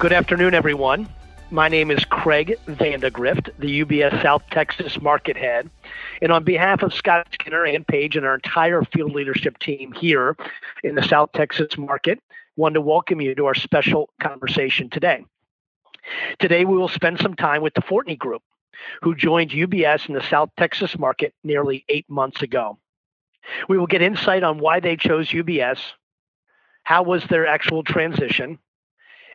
Good afternoon, everyone. My name is Craig Vandegrift, the UBS South Texas Market Head. And on behalf of Scott Skinner and Page and our entire field leadership team here in the South Texas market, want to welcome you to our special conversation today. Today, we will spend some time with the Fortney Group, who joined UBS in the South Texas market nearly eight months ago. We will get insight on why they chose UBS, how was their actual transition,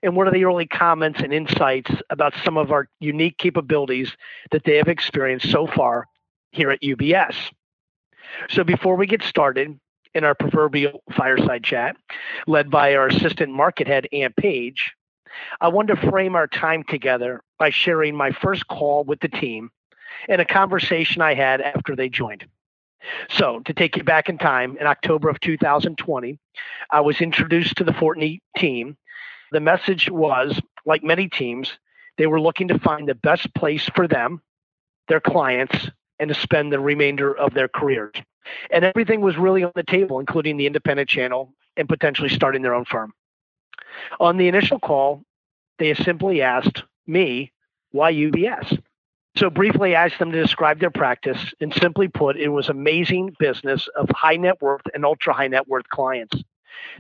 and what are the early comments and insights about some of our unique capabilities that they have experienced so far here at UBS. So before we get started in our proverbial fireside chat, led by our assistant market head, Ann Page, I want to frame our time together by sharing my first call with the team and a conversation I had after they joined. So, to take you back in time, in October of 2020, I was introduced to the Fortney team. The message was like many teams, they were looking to find the best place for them, their clients, and to spend the remainder of their careers. And everything was really on the table, including the independent channel and potentially starting their own firm. On the initial call, they simply asked me, why UBS? So briefly I asked them to describe their practice, and simply put, it was amazing business of high net worth and ultra high net worth clients.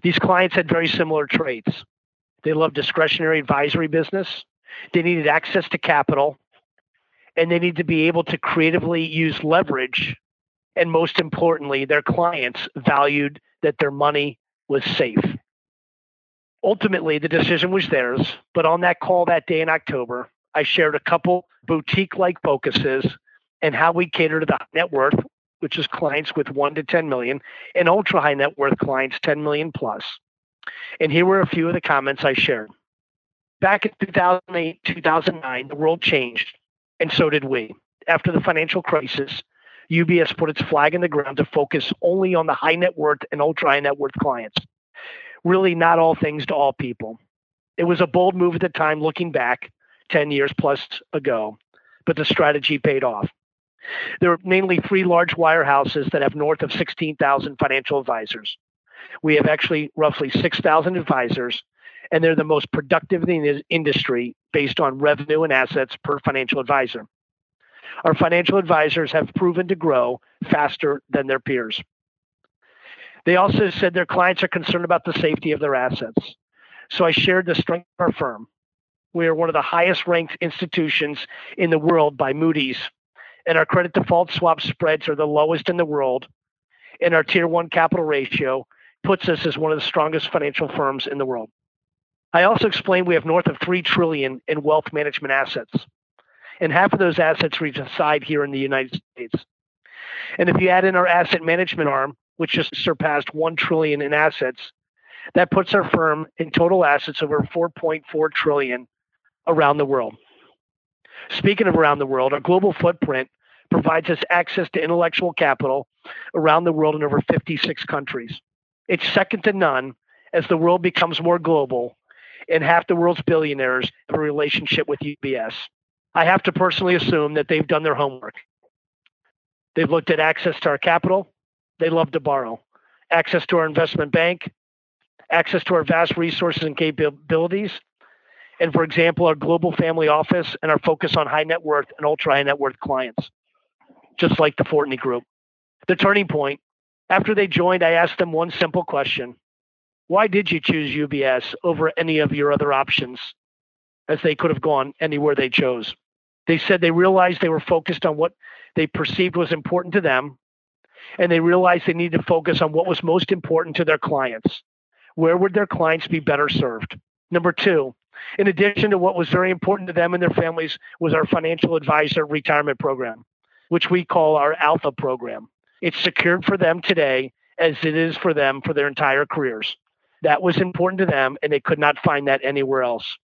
These clients had very similar traits. They loved discretionary advisory business. They needed access to capital, and they need to be able to creatively use leverage. And most importantly, their clients valued that their money was safe. Ultimately, the decision was theirs, but on that call that day in October, I shared a couple boutique like focuses and how we cater to the net worth, which is clients with 1 to 10 million, and ultra high net worth clients 10 million plus. And here were a few of the comments I shared. Back in 2008, 2009, the world changed, and so did we. After the financial crisis, UBS put its flag in the ground to focus only on the high net worth and ultra high net worth clients really not all things to all people. It was a bold move at the time, looking back 10 years plus ago, but the strategy paid off. There are mainly three large wirehouses that have north of 16,000 financial advisors. We have actually roughly 6,000 advisors, and they're the most productive in the industry based on revenue and assets per financial advisor. Our financial advisors have proven to grow faster than their peers. They also said their clients are concerned about the safety of their assets. So I shared the strength of our firm. We are one of the highest ranked institutions in the world by Moody's, and our credit default swap spreads are the lowest in the world. And our tier one capital ratio puts us as one of the strongest financial firms in the world. I also explained we have north of 3 trillion in wealth management assets. And half of those assets reside here in the United States. And if you add in our asset management arm, which just surpassed 1 trillion in assets. That puts our firm in total assets over 4.4 trillion around the world. Speaking of around the world, our global footprint provides us access to intellectual capital around the world in over 56 countries. It's second to none as the world becomes more global and half the world's billionaires have a relationship with UBS. I have to personally assume that they've done their homework. They've looked at access to our capital, they love to borrow. Access to our investment bank, access to our vast resources and capabilities, and for example, our global family office and our focus on high net worth and ultra high net worth clients, just like the Fortney Group. The turning point after they joined, I asked them one simple question Why did you choose UBS over any of your other options? As they could have gone anywhere they chose. They said they realized they were focused on what they perceived was important to them and they realized they needed to focus on what was most important to their clients. Where would their clients be better served? Number two, in addition to what was very important to them and their families, was our financial advisor retirement program, which we call our Alpha program. It's secured for them today as it is for them for their entire careers. That was important to them, and they could not find that anywhere else.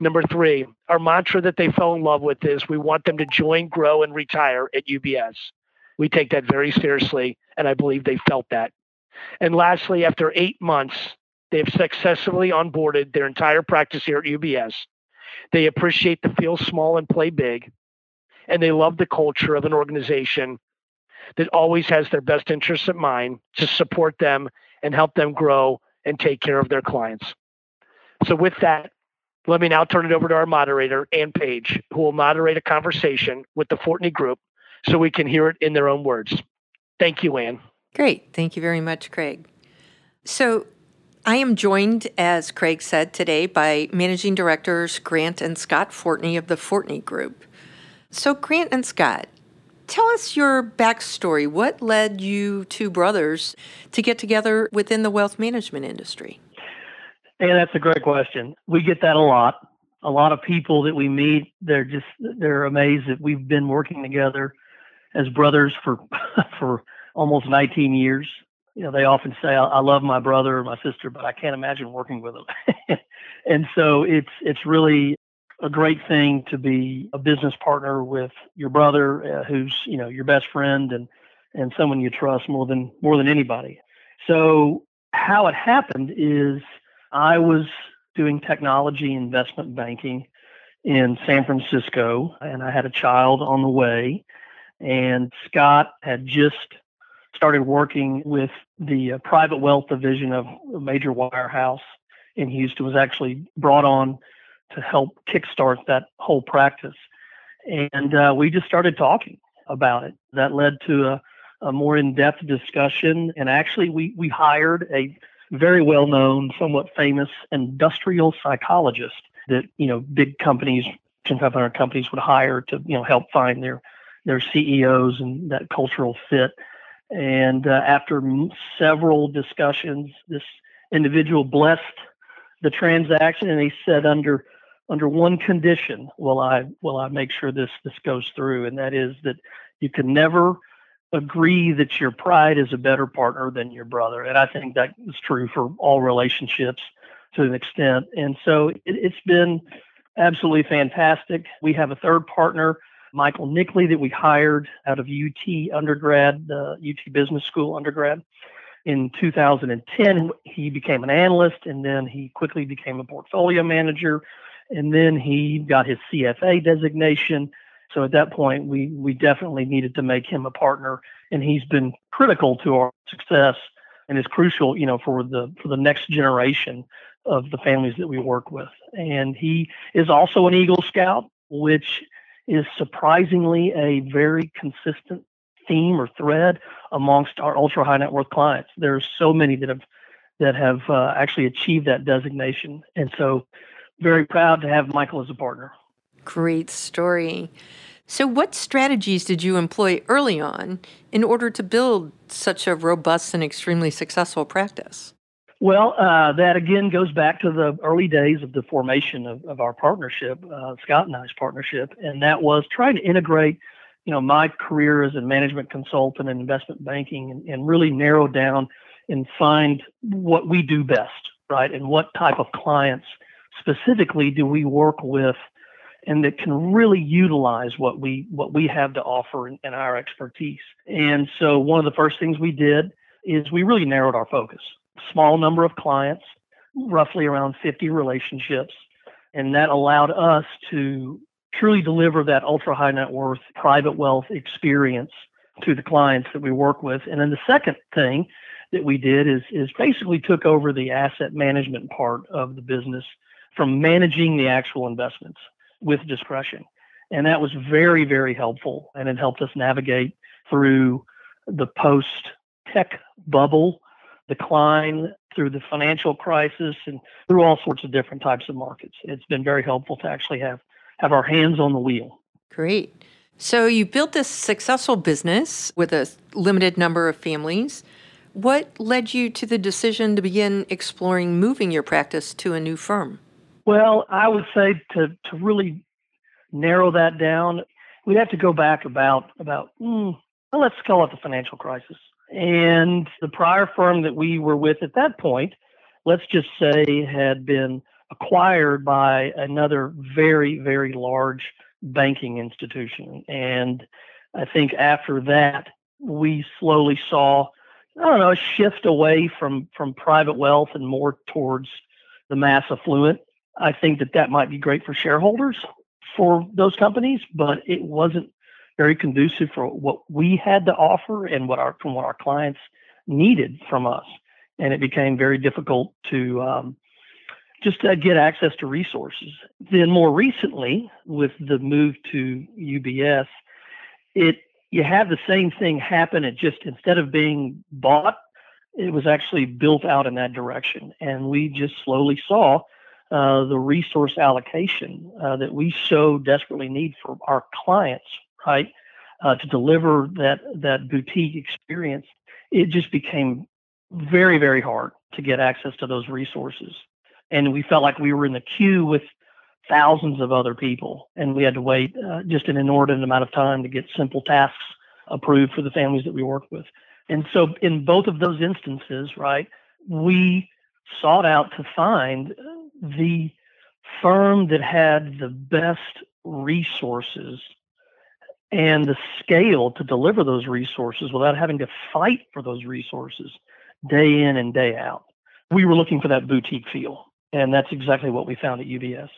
Number three, our mantra that they fell in love with is we want them to join, grow, and retire at UBS. We take that very seriously, and I believe they felt that. And lastly, after eight months, they have successfully onboarded their entire practice here at UBS. They appreciate the feel small and play big, and they love the culture of an organization that always has their best interests in mind to support them and help them grow and take care of their clients. So, with that, Let me now turn it over to our moderator, Ann Page, who will moderate a conversation with the Fortney Group so we can hear it in their own words. Thank you, Ann. Great. Thank you very much, Craig. So, I am joined, as Craig said today, by managing directors Grant and Scott Fortney of the Fortney Group. So, Grant and Scott, tell us your backstory. What led you two brothers to get together within the wealth management industry? Yeah, that's a great question. We get that a lot. A lot of people that we meet, they're just they're amazed that we've been working together as brothers for for almost 19 years. You know, they often say, I, I love my brother or my sister, but I can't imagine working with them. and so it's it's really a great thing to be a business partner with your brother, uh, who's you know your best friend and and someone you trust more than more than anybody. So how it happened is I was doing technology investment banking in San Francisco, and I had a child on the way. And Scott had just started working with the uh, private wealth division of a major wirehouse in Houston. Was actually brought on to help kickstart that whole practice, and uh, we just started talking about it. That led to a, a more in-depth discussion, and actually, we we hired a very well-known, somewhat famous industrial psychologist that you know big companies, 500 companies would hire to you know help find their their CEOs and that cultural fit. And uh, after several discussions, this individual blessed the transaction, and he said, under under one condition, will I will I make sure this this goes through, and that is that you can never agree that your pride is a better partner than your brother. And I think that is true for all relationships to an extent. And so it, has been absolutely fantastic. We have a third partner, Michael Nickley, that we hired out of UT undergrad, uh, UT Business School undergrad. In 2010, he became an analyst and then he quickly became a portfolio manager. And then he got his CFA designation so at that point, we we definitely needed to make him a partner, and he's been critical to our success and is crucial, you know, for the for the next generation of the families that we work with. And he is also an Eagle Scout, which is surprisingly a very consistent theme or thread amongst our ultra high net worth clients. There's so many that have that have uh, actually achieved that designation, and so very proud to have Michael as a partner. Great story. So, what strategies did you employ early on in order to build such a robust and extremely successful practice? Well, uh, that again goes back to the early days of the formation of, of our partnership, uh, Scott and I's partnership, and that was trying to integrate, you know, my career as a management consultant and investment banking, and, and really narrow down and find what we do best, right, and what type of clients specifically do we work with and that can really utilize what we what we have to offer in our expertise. And so one of the first things we did is we really narrowed our focus. Small number of clients, roughly around 50 relationships, and that allowed us to truly deliver that ultra high net worth private wealth experience to the clients that we work with. And then the second thing that we did is is basically took over the asset management part of the business from managing the actual investments with discretion. And that was very, very helpful. And it helped us navigate through the post tech bubble decline, through the financial crisis, and through all sorts of different types of markets. It's been very helpful to actually have, have our hands on the wheel. Great. So you built this successful business with a limited number of families. What led you to the decision to begin exploring moving your practice to a new firm? Well, I would say to to really narrow that down, we'd have to go back about about mm, well, let's call it the financial crisis. And the prior firm that we were with at that point, let's just say, had been acquired by another very very large banking institution. And I think after that, we slowly saw I don't know a shift away from from private wealth and more towards the mass affluent I think that that might be great for shareholders for those companies, but it wasn't very conducive for what we had to offer and what our from what our clients needed from us, and it became very difficult to um, just to get access to resources. Then more recently, with the move to UBS, it you have the same thing happen. It just instead of being bought, it was actually built out in that direction, and we just slowly saw uh, the resource allocation uh, that we so desperately need for our clients, right, uh, to deliver that that boutique experience. It just became very very hard to get access to those resources, and we felt like we were in the queue with thousands of other people, and we had to wait uh, just an inordinate amount of time to get simple tasks approved for the families that we work with. And so, in both of those instances, right, we sought out to find the firm that had the best resources and the scale to deliver those resources without having to fight for those resources day in and day out. We were looking for that boutique feel, and that's exactly what we found at UBS.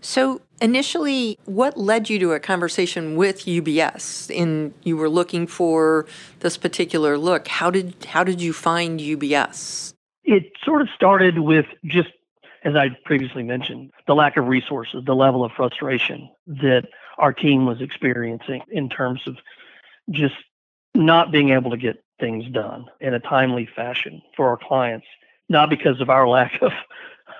So, initially, what led you to a conversation with UBS? In you were looking for this particular look. How did how did you find UBS? It sort of started with just as I previously mentioned, the lack of resources, the level of frustration that our team was experiencing in terms of just not being able to get things done in a timely fashion for our clients, not because of our lack of,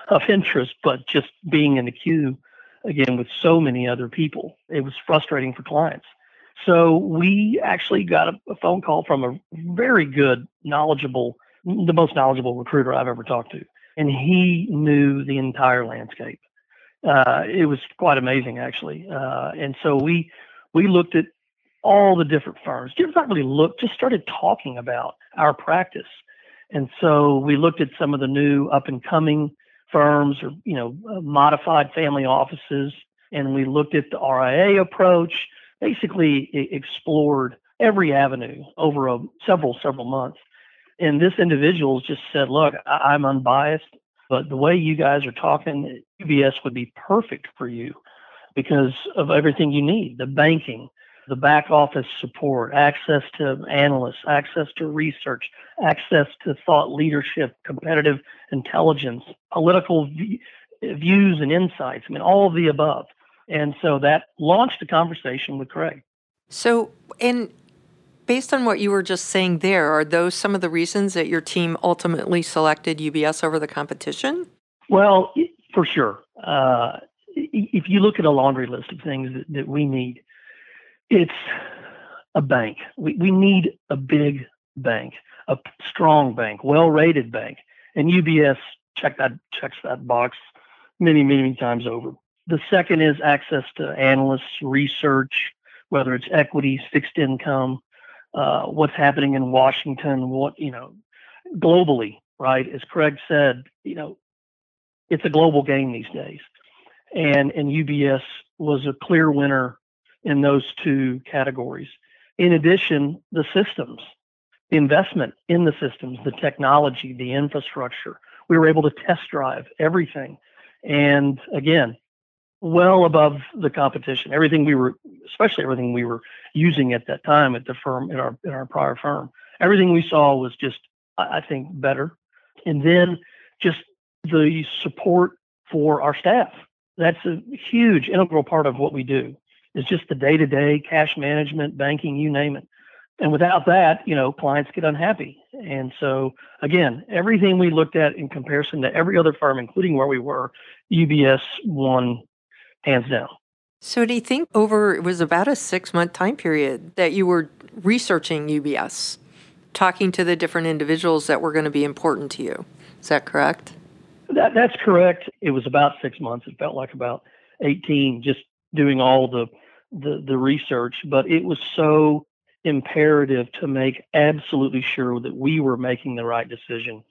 of interest, but just being in the queue again with so many other people. It was frustrating for clients. So we actually got a, a, phone call from a very good, knowledgeable, the most knowledgeable recruiter I've ever talked to, and he knew the entire landscape. Uh, it was quite amazing, actually. Uh, and so we we looked at all the different firms. Just not really looked, just started talking about our practice. And so we looked at some of the new up and coming firms or you know uh, modified family offices and we looked at the RIA approach basically explored every avenue over a, several several months and this individual just said look I- i'm unbiased but the way you guys are talking ubs would be perfect for you because of everything you need the banking the back office support, access to analysts, access to research, access to thought leadership, competitive intelligence, political v- views and insights. I mean, all of the above. And so that launched a conversation with Craig. So, and based on what you were just saying there, are those some of the reasons that your team ultimately selected UBS over the competition? Well, for sure. Uh, if you look at a laundry list of things that, that we need, it's a bank. We, we need a big bank, a strong bank, well rated bank. And UBS check that checks that box many, many times over. The second is access to analysts, research, whether it's equities, fixed income, uh, what's happening in Washington, what, you know, globally, right? As Craig said, you know, it's a global game these days. And, and UBS was a clear winner in those two categories. In addition, the systems, the investment in the systems, the technology, the infrastructure. We were able to test drive everything. And again, well above the competition. Everything we were, especially everything we were using at that time at the firm, in our in our prior firm, everything we saw was just, I think, better. And then just the support for our staff. That's a huge integral part of what we do It's just the day to day cash management, banking, you name it. And without that, you know, clients get unhappy. And so, again, everything we looked at in comparison to every other firm, including where we were, UBS won hands down. So, do you think over it was about a six month time period that you were researching UBS, talking to the different individuals that were going to be important to you? Is that correct? That, that's correct. It was about six months. It felt like about 18, just doing all the the the research, but it was so imperative to make absolutely sure that we were making the right decision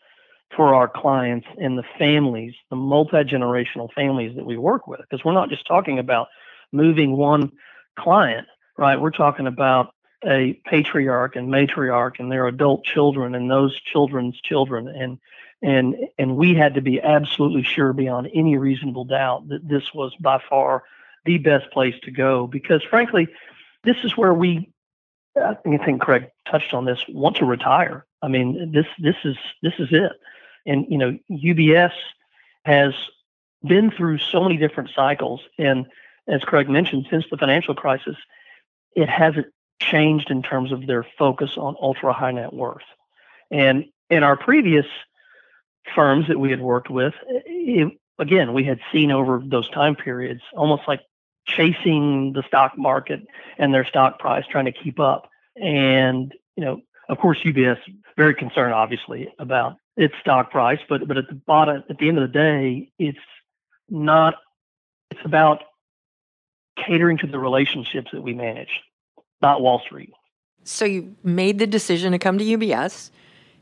for our clients and the families, the multi-generational families that we work with. Because we're not just talking about moving one client, right? We're talking about a patriarch and matriarch and their adult children and those children's children and and and we had to be absolutely sure beyond any reasonable doubt that this was by far the best place to go because, frankly, this is where we. I think Craig touched on this. Want to retire? I mean, this this is this is it. And you know, UBS has been through so many different cycles. And as Craig mentioned, since the financial crisis, it hasn't changed in terms of their focus on ultra high net worth. And in our previous firms that we had worked with, it, again, we had seen over those time periods almost like chasing the stock market and their stock price, trying to keep up. And, you know, of course, UBS very concerned, obviously, about its stock price, but but at the bottom, at the end of the day, it's not. It's about catering to the relationships that we manage, not Wall Street. So you made the decision to come to UBS.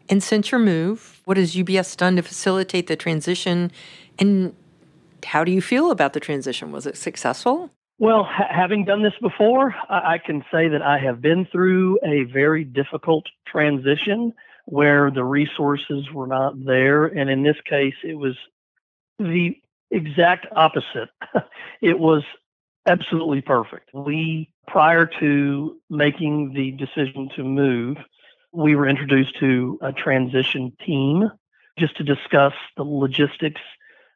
And since your move, what has UBS done to facilitate the transition? And how do you feel about the transition? Was it successful? Well, ha- having done this before, I-, I can say that I have been through a very difficult transition where the resources were not there. And in this case, it was the exact opposite. it was absolutely perfect. We, prior to making the decision to move, we were introduced to a transition team just to discuss the logistics.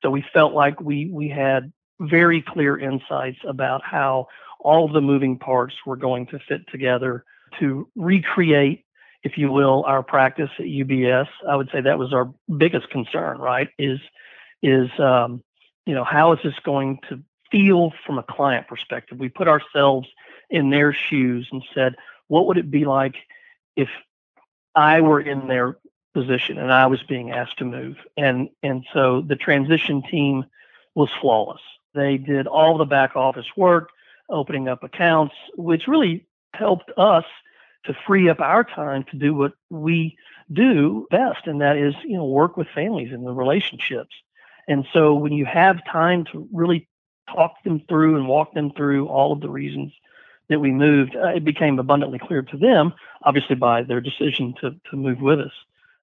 So we felt like we we had very clear insights about how all the moving parts were going to fit together to recreate, if you will, our practice at UBS. I would say that was our biggest concern, right? Is is um, you know how is this going to feel from a client perspective? We put ourselves in their shoes and said, what would it be like if I were in their position and I was being asked to move? And and so the transition team was flawless. They did all the back office work, opening up accounts, which really helped us to free up our time to do what we do best, and that is, you know, work with families and the relationships. And so when you have time to really talk them through and walk them through all of the reasons that we moved, uh, it became abundantly clear to them, obviously by their decision to, to move with us,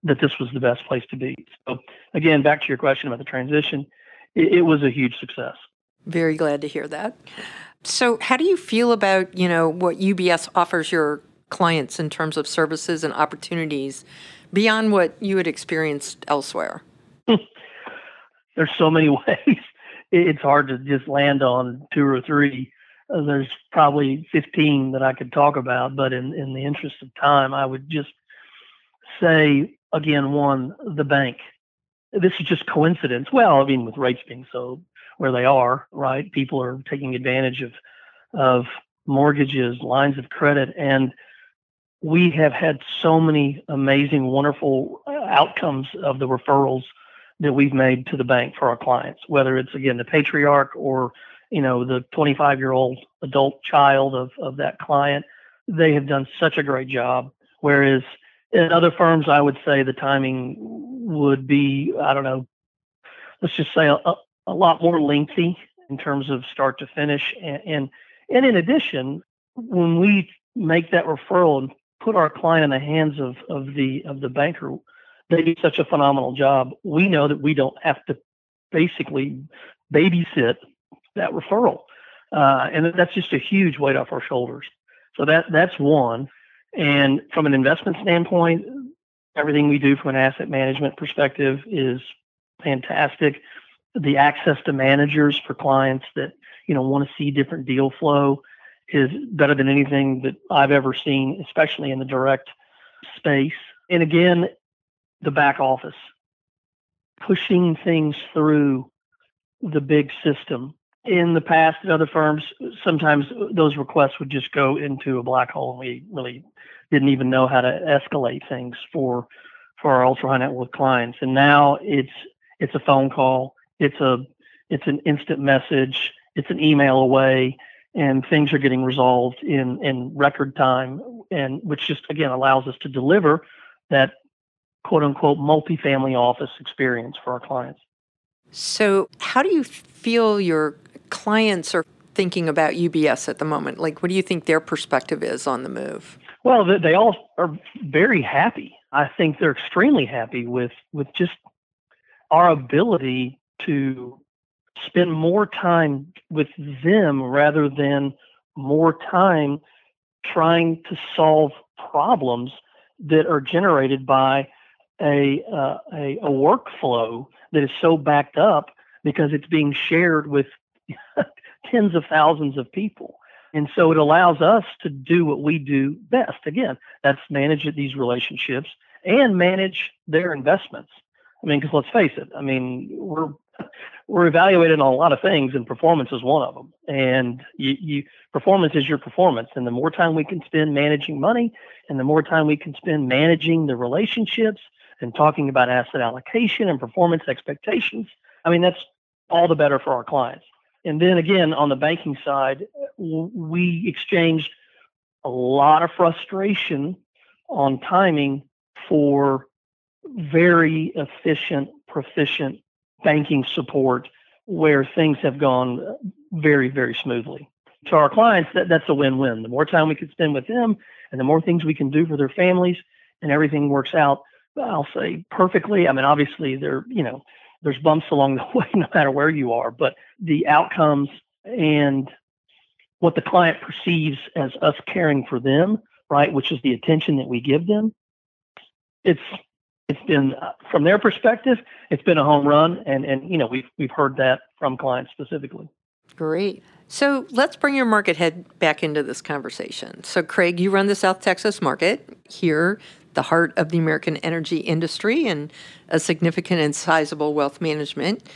that this was the best place to be. So again, back to your question about the transition, it, it was a huge success. Very glad to hear that. So, how do you feel about you know what UBS offers your clients in terms of services and opportunities beyond what you had experienced elsewhere? There's so many ways. It's hard to just land on two or three. Uh, there's probably 15 that I could talk about, but in, in the interest of time, I would just say again, one, the bank. This is just coincidence. Well, I mean, with rates being so where they are, right? People are taking advantage of of mortgages, lines of credit, and we have had so many amazing, wonderful uh, outcomes of the referrals that we've made to the bank for our clients, whether it's again the patriarch or you know the 25 year old adult child of, of that client. They have done such a great job. Whereas in other firms, I would say the timing would be, I don't know, let's just say a, a lot more lengthy in terms of start to finish. And, and, and in addition, when we make that referral and put our client in the hands of, of the of the banker, they do such a phenomenal job. We know that we don't have to basically babysit that referral, uh, and that's just a huge weight off our shoulders. So that that's one. And from an investment standpoint, everything we do from an asset management perspective is fantastic the access to managers for clients that you know want to see different deal flow is better than anything that I've ever seen, especially in the direct space. And again, the back office, pushing things through the big system. In the past, at other firms, sometimes those requests would just go into a black hole, and we really didn't even know how to escalate things for for our ultra high net worth clients. And now it's it's a phone call it's a it's an instant message it's an email away and things are getting resolved in in record time and which just again allows us to deliver that quote unquote multifamily office experience for our clients. So how do you feel your clients are thinking about ubs at the moment? Like what do you think their perspective is on the move? Well they all are very happy. I think they're extremely happy with with just our ability to spend more time with them rather than more time trying to solve problems that are generated by a, uh, a, a workflow that is so backed up because it's being shared with tens of thousands of people. And so it allows us to do what we do best. Again, that's manage these relationships and manage their investments. I mean, because let's face it, I mean, we're we're evaluated on a lot of things, and performance is one of them. And you, you performance is your performance, and the more time we can spend managing money, and the more time we can spend managing the relationships and talking about asset allocation and performance expectations, I mean, that's all the better for our clients. And then again, on the banking side, we exchanged a lot of frustration on timing for very efficient, proficient banking support where things have gone very, very smoothly. To our clients, that, that's a win win. The more time we can spend with them and the more things we can do for their families and everything works out, I'll say perfectly. I mean, obviously, there, you know, there's bumps along the way no matter where you are, but the outcomes and what the client perceives as us caring for them, right, which is the attention that we give them, it's it's been uh, from their perspective, it's been a home run, and and you know we've we've heard that from clients specifically. Great. So let's bring your market head back into this conversation. So Craig, you run the South Texas market here, the heart of the American energy industry, and a significant and sizable wealth management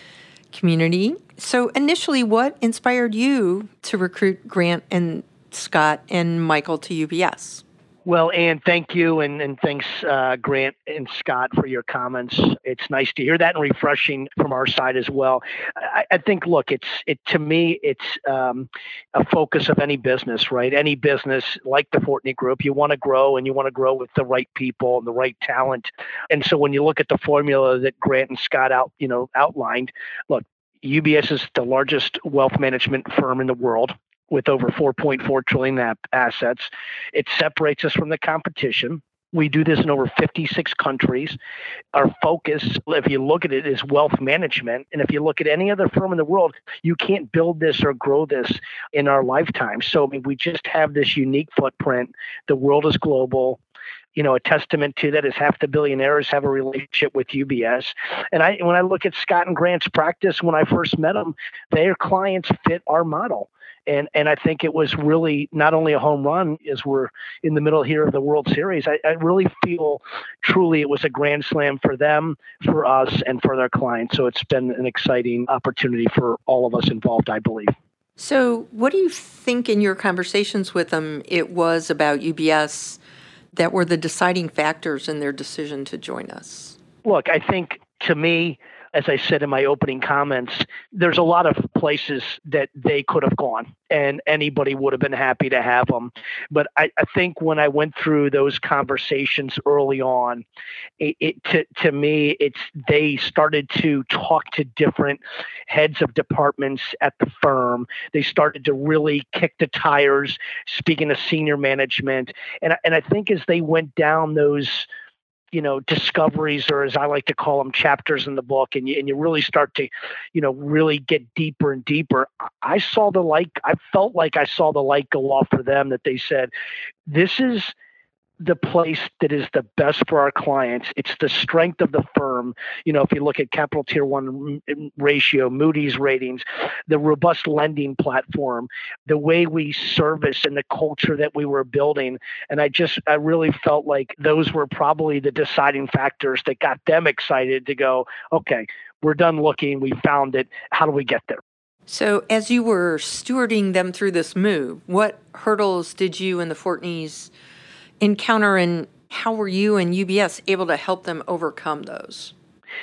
community. So initially, what inspired you to recruit Grant and Scott and Michael to UBS? Well, Ann, thank you, and, and thanks, uh, Grant and Scott, for your comments. It's nice to hear that and refreshing from our side as well. I, I think, look, it's it to me, it's um, a focus of any business, right? Any business like the Fortney Group, you want to grow, and you want to grow with the right people and the right talent. And so, when you look at the formula that Grant and Scott out, you know, outlined, look, UBS is the largest wealth management firm in the world with over 4.4 trillion assets. It separates us from the competition. We do this in over 56 countries. Our focus, if you look at it, is wealth management. And if you look at any other firm in the world, you can't build this or grow this in our lifetime. So I mean, we just have this unique footprint. The world is global you know, a testament to that is half the billionaires have a relationship with UBS. And I, when I look at Scott and Grant's practice, when I first met them, their clients fit our model and and I think it was really not only a home run as we're in the middle here of the World Series. I, I really feel truly it was a grand slam for them, for us, and for their clients. So it's been an exciting opportunity for all of us involved, I believe. So, what do you think in your conversations with them it was about UBS that were the deciding factors in their decision to join us? Look, I think to me, as I said in my opening comments, there's a lot of places that they could have gone and anybody would have been happy to have them. But I, I think when I went through those conversations early on, it, it to, to me, it's they started to talk to different heads of departments at the firm. They started to really kick the tires, speaking to senior management. And, and I think as they went down those you know discoveries or as i like to call them chapters in the book and you, and you really start to you know really get deeper and deeper i saw the light i felt like i saw the light go off for them that they said this is the place that is the best for our clients. It's the strength of the firm. You know, if you look at capital tier one ratio, Moody's ratings, the robust lending platform, the way we service and the culture that we were building. And I just, I really felt like those were probably the deciding factors that got them excited to go, okay, we're done looking. We found it. How do we get there? So, as you were stewarding them through this move, what hurdles did you and the Fortneys encounter and how were you and UBS able to help them overcome those?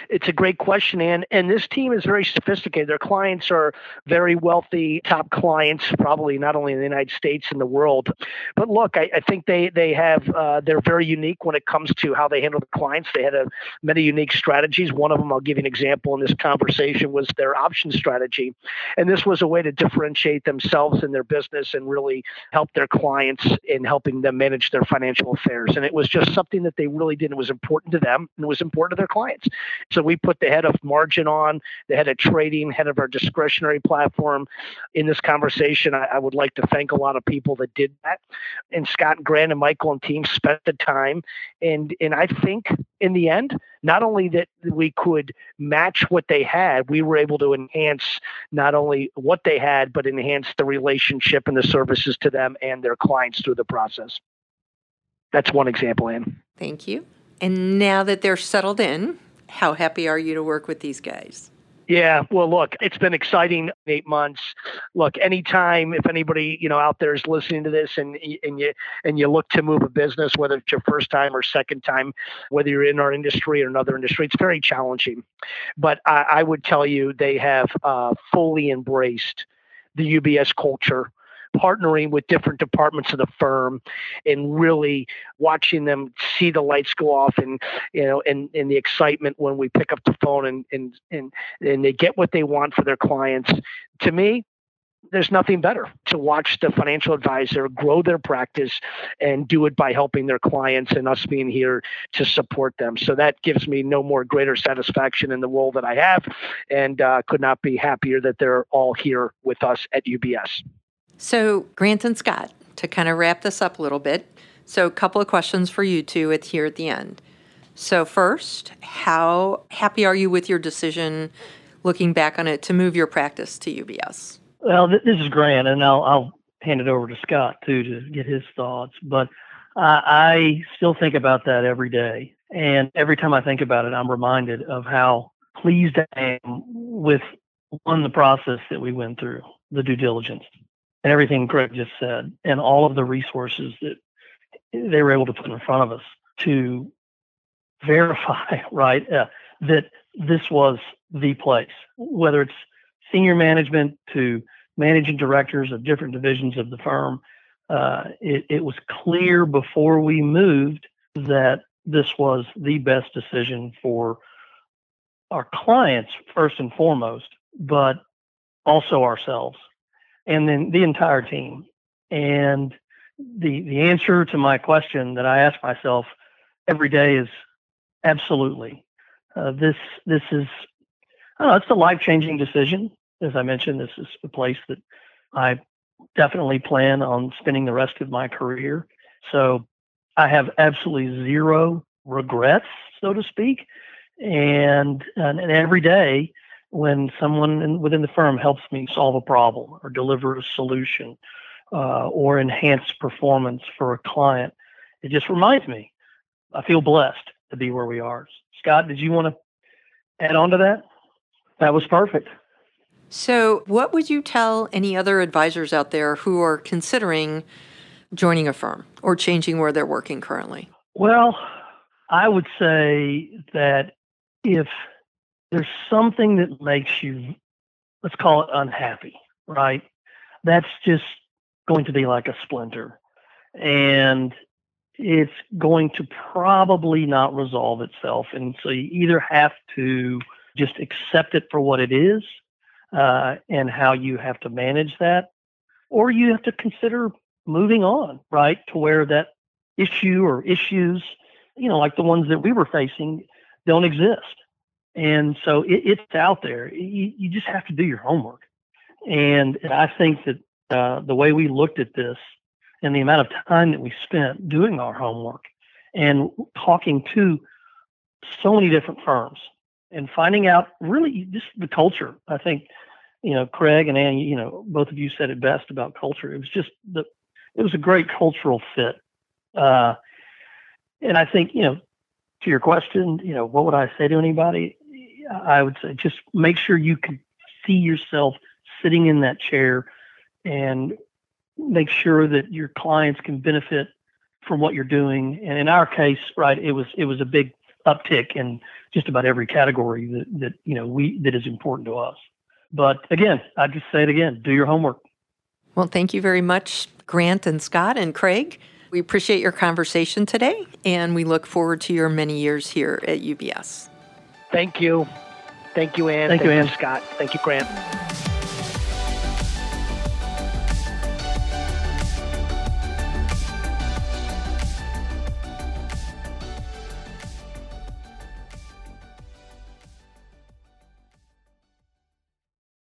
It's a great question, Ann. And this team is very sophisticated. Their clients are very wealthy, top clients, probably not only in the United States and the world. But look, I, I think they they have uh, they're very unique when it comes to how they handle the clients. They had a, many unique strategies. One of them, I'll give you an example in this conversation, was their option strategy, and this was a way to differentiate themselves in their business and really help their clients in helping them manage their financial affairs. And it was just something that they really did. It was important to them and it was important to their clients So we put the head of margin on, the head of trading, head of our discretionary platform in this conversation. I, I would like to thank a lot of people that did that. And Scott, and Grant, and Michael and team spent the time. And and I think in the end, not only that we could match what they had, we were able to enhance not only what they had, but enhance the relationship and the services to them and their clients through the process. That's one example, Ann. Thank you. And now that they're settled in, how happy are you to work with these guys? Yeah, well, look, it's been exciting eight months. Look, anytime if anybody you know out there is listening to this and and you and you look to move a business, whether it's your first time or second time, whether you're in our industry or another industry, it's very challenging. But I, I would tell you they have uh, fully embraced the UBS culture partnering with different departments of the firm and really watching them see the lights go off and you know and, and the excitement when we pick up the phone and and and, and they get what they want for their clients to me there's nothing better to watch the financial advisor grow their practice and do it by helping their clients and us being here to support them. So that gives me no more greater satisfaction in the role that I have and uh, could not be happier that they're all here with us at UBS. So, Grant and Scott, to kind of wrap this up a little bit, so a couple of questions for you two at here at the end. So, first, how happy are you with your decision, looking back on it, to move your practice to UBS? Well, this is Grant, and I'll, I'll hand it over to Scott too to get his thoughts. But I still think about that every day, and every time I think about it, I'm reminded of how pleased I am with one the process that we went through, the due diligence, and everything Craig just said, and all of the resources that they were able to put in front of us to verify, right, uh, that this was the place, whether it's senior management to managing directors of different divisions of the firm. Uh, it, it was clear before we moved that this was the best decision for our clients, first and foremost, but also ourselves and then the entire team. And the the answer to my question that I ask myself every day is absolutely. Uh, this this is I know, it's a life changing decision. As I mentioned, this is a place that I definitely plan on spending the rest of my career. So I have absolutely zero regrets, so to speak. And, and, and every day when someone in, within the firm helps me solve a problem or deliver a solution uh, or enhance performance for a client, it just reminds me. I feel blessed to be where we are. Scott, did you want to add on to that? That was perfect. So, what would you tell any other advisors out there who are considering joining a firm or changing where they're working currently? Well, I would say that if there's something that makes you, let's call it unhappy, right? That's just going to be like a splinter. And it's going to probably not resolve itself. And so you either have to just accept it for what it is uh, and how you have to manage that, or you have to consider moving on, right, to where that issue or issues, you know, like the ones that we were facing, don't exist. And so it, it's out there. You, you, just have to do your homework. And I think that uh, the way we looked at this and the amount of time that we spent doing our homework and talking to so many different firms and finding out really just the culture. I think, you know, Craig and Annie, you know, both of you said it best about culture. It was just the, it was a great cultural fit. Uh, and I think, you know, to your question, you know, what would I say to anybody? I would say just make sure you can see yourself sitting in that chair and make sure that your clients can benefit from what you're doing. And in our case, right, it was it was a big uptick in just about every category that, that you know we that is important to us. But again, I just say it again: do your homework. Well, thank you very much, Grant and Scott and Craig. We appreciate your conversation today, and we look forward to your many years here at UBS. Thank you. Thank you, Ann. Thank, Thank you, Ann. Scott. Thank you, Grant.